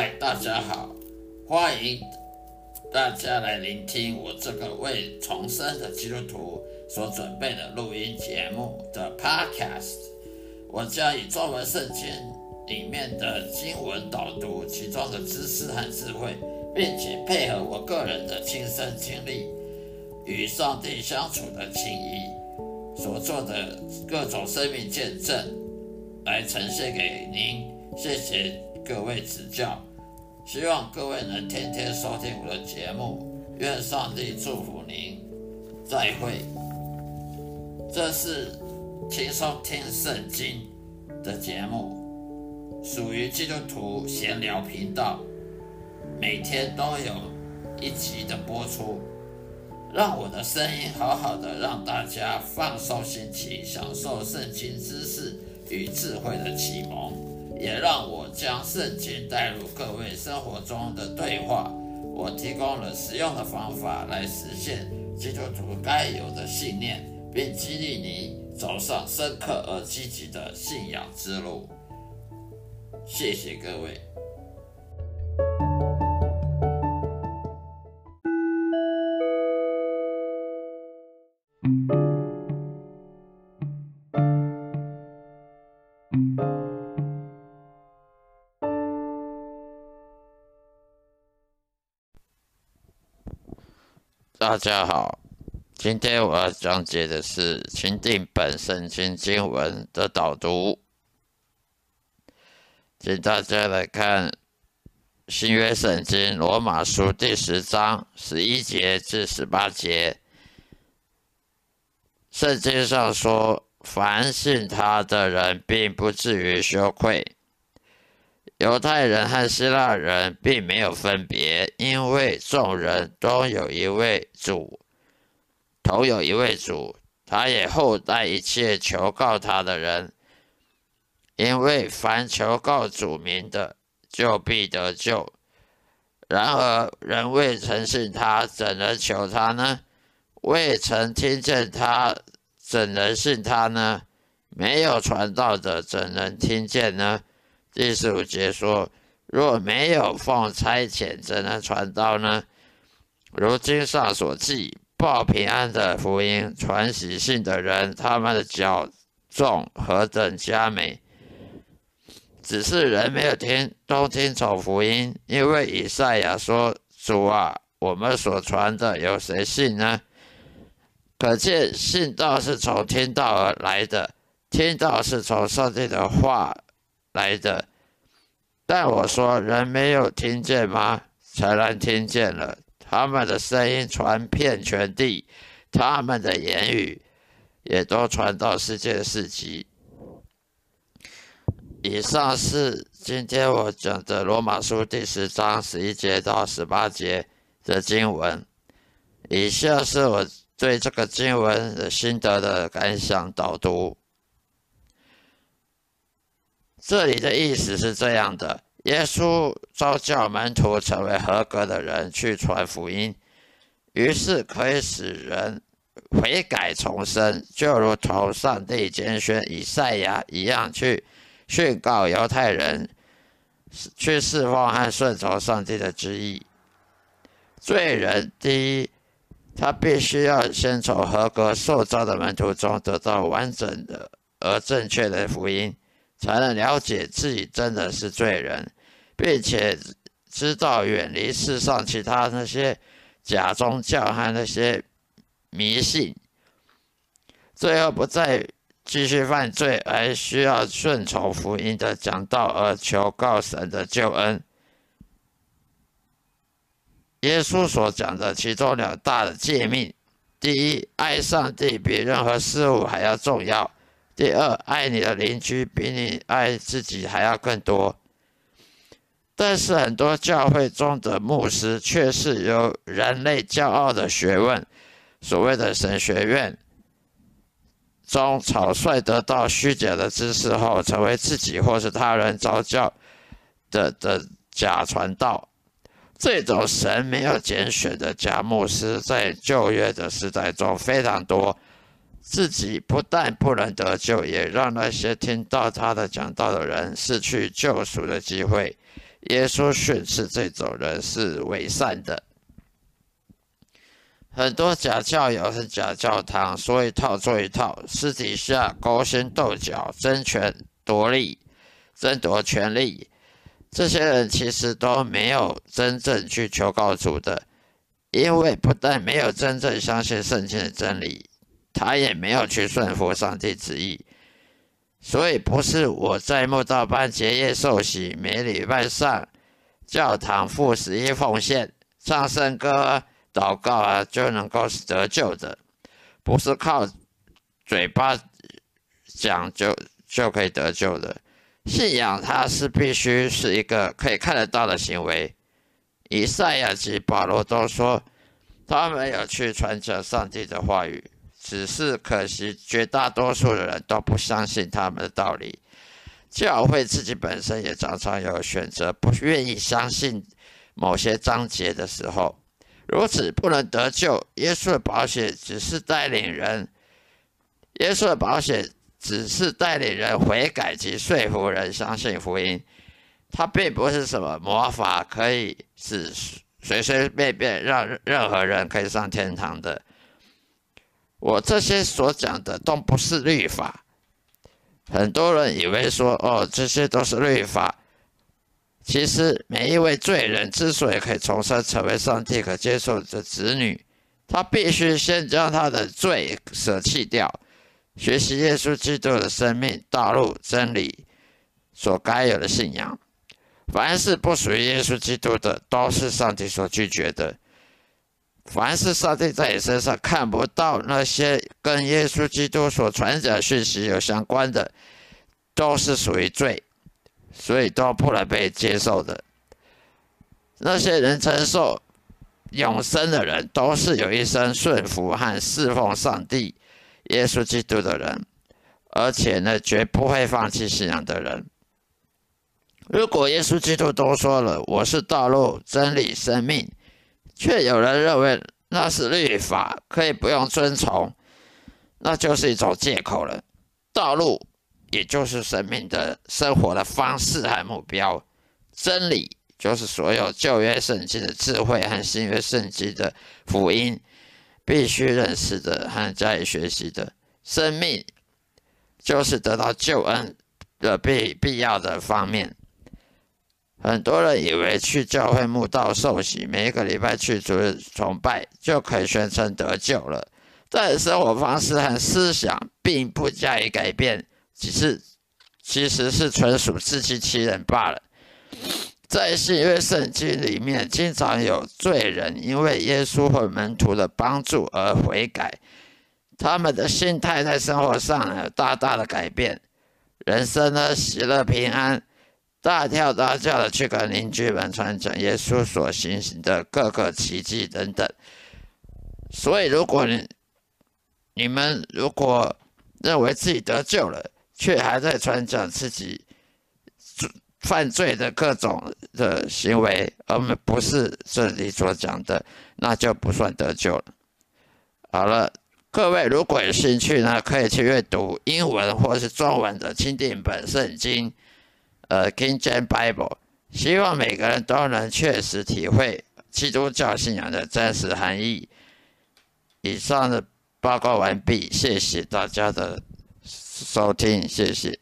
嗨，大家好，欢迎大家来聆听我这个为重生的基督徒所准备的录音节目的 Podcast。我将以中文圣经里面的经文导读其中的知识和智慧，并且配合我个人的亲身经历与上帝相处的情谊所做的各种生命见证，来呈现给您。谢谢。各位指教，希望各位能天天收听我的节目。愿上帝祝福您。再会。这是轻松听圣经的节目，属于基督徒闲聊频道，每天都有一集的播出。让我的声音好好的让大家放松心情，享受圣经知识与智慧的启蒙。也让我将圣经带入各位生活中的对话。我提供了实用的方法来实现基督徒该有的信念，并激励你走上深刻而积极的信仰之路。谢谢各位。大家好，今天我要讲解的是钦定本圣经经文的导读，请大家来看新约圣经罗马书第十章十一节至十八节。圣经上说：“凡信他的人，并不至于羞愧。”犹太人和希腊人并没有分别，因为众人都有一位主，同有一位主，他也厚待一切求告他的人，因为凡求告主名的，就必得救。然而人未曾信他，怎能求他呢？未曾听见他，怎能信他呢？没有传道的，怎能听见呢？第十五节说：“若没有奉差遣，怎能传道呢？如经上所记，报平安的福音传喜信的人，他们的脚踪何等佳美！只是人没有听，都听从福音，因为以赛亚说：‘主啊，我们所传的有谁信呢？’可见信道是从听道而来的，听道是从上帝的话来的。”但我说，人没有听见吗？才然听见了，他们的声音传遍全地，他们的言语也都传到世界四极。以上是今天我讲的罗马书第十章十一节到十八节的经文。以下是我对这个经文的心得的感想导读。这里的意思是这样的：耶稣召叫门徒成为合格的人去传福音，于是可以使人悔改重生，就如同上帝拣选以赛亚一样，去训告犹太人，去释放和顺从上帝的旨意。罪人第一，他必须要先从合格受召的门徒中得到完整的而正确的福音。才能了解自己真的是罪人，并且知道远离世上其他那些假宗教和那些迷信，最后不再继续犯罪，而需要顺从福音的讲道而求告神的救恩。耶稣所讲的其中两大的诫命：第一，爱上帝比任何事物还要重要。第二，爱你的邻居比你爱自己还要更多。但是很多教会中的牧师却是由人类骄傲的学问，所谓的神学院中草率得到虚假的知识后，成为自己或是他人招教的的假传道。这种神没有拣选的假牧师，在旧约的时代中非常多。自己不但不能得救，也让那些听到他的讲道的人失去救赎的机会，耶稣训斥这种人是伪善的。很多假教友和假教堂说一套做一套，私底下勾心斗角、争权夺利、争夺权力。这些人其实都没有真正去求告主的，因为不但没有真正相信圣经的真理，他也没有去顺服上帝旨意。所以不是我在慕道班结业受洗，每礼拜上教堂付十一奉献、唱圣歌、祷告啊，就能够得救的，不是靠嘴巴讲就就可以得救的。信仰它是必须是一个可以看得到的行为。以赛亚及保罗都说，他没有去传讲上帝的话语，只是可惜绝大多数的人都不相信他们的道理。教会自己本身也常常有选择不愿意相信某些章节的时候，如此不能得救。耶稣的保险只是带领人，耶稣的保险。只是带领人悔改及说服人相信福音，它并不是什么魔法，可以使随随便便让任何人可以上天堂的。我这些所讲的都不是律法。很多人以为说，哦，这些都是律法。其实每一位罪人之所以可以重生成为上帝可接受的子女，他必须先将他的罪舍弃掉。学习耶稣基督的生命道路真理所该有的信仰，凡是不属于耶稣基督的，都是上帝所拒绝的。凡是上帝在你身上看不到那些跟耶稣基督所传讲讯息有相关的，都是属于罪，所以都不能被接受的。那些人承受永生的人，都是有一生顺服和侍奉上帝。耶稣基督的人，而且呢，绝不会放弃信仰的人。如果耶稣基督都说了“我是道路、真理、生命”，却有人认为那是律法，可以不用遵从，那就是一种借口了。道路，也就是生命的生活的方式和目标；真理，就是所有旧约圣经的智慧和新约圣经的福音。必须认识的和加以学习的生命，就是得到救恩的必必要的方面。很多人以为去教会墓道受洗，每一个礼拜去主日崇拜，就可以宣称得救了。但生活方式和思想并不加以改变，只是其实是纯属自欺欺人罢了。在新约圣经里面，经常有罪人因为耶稣和门徒的帮助而悔改，他们的心态在生活上有大大的改变，人生呢喜乐平安，大跳大叫的去跟邻居们传讲耶稣所行行的各个奇迹等等。所以，如果你你们如果认为自己得救了，却还在传讲自己，犯罪的各种的行为，而不是这里所讲的，那就不算得救了。好了，各位如果有兴趣呢，可以去阅读英文或是中文的钦定本圣经，呃，King James Bible。希望每个人都能确实体会基督教信仰的真实含义。以上的报告完毕，谢谢大家的收听，谢谢。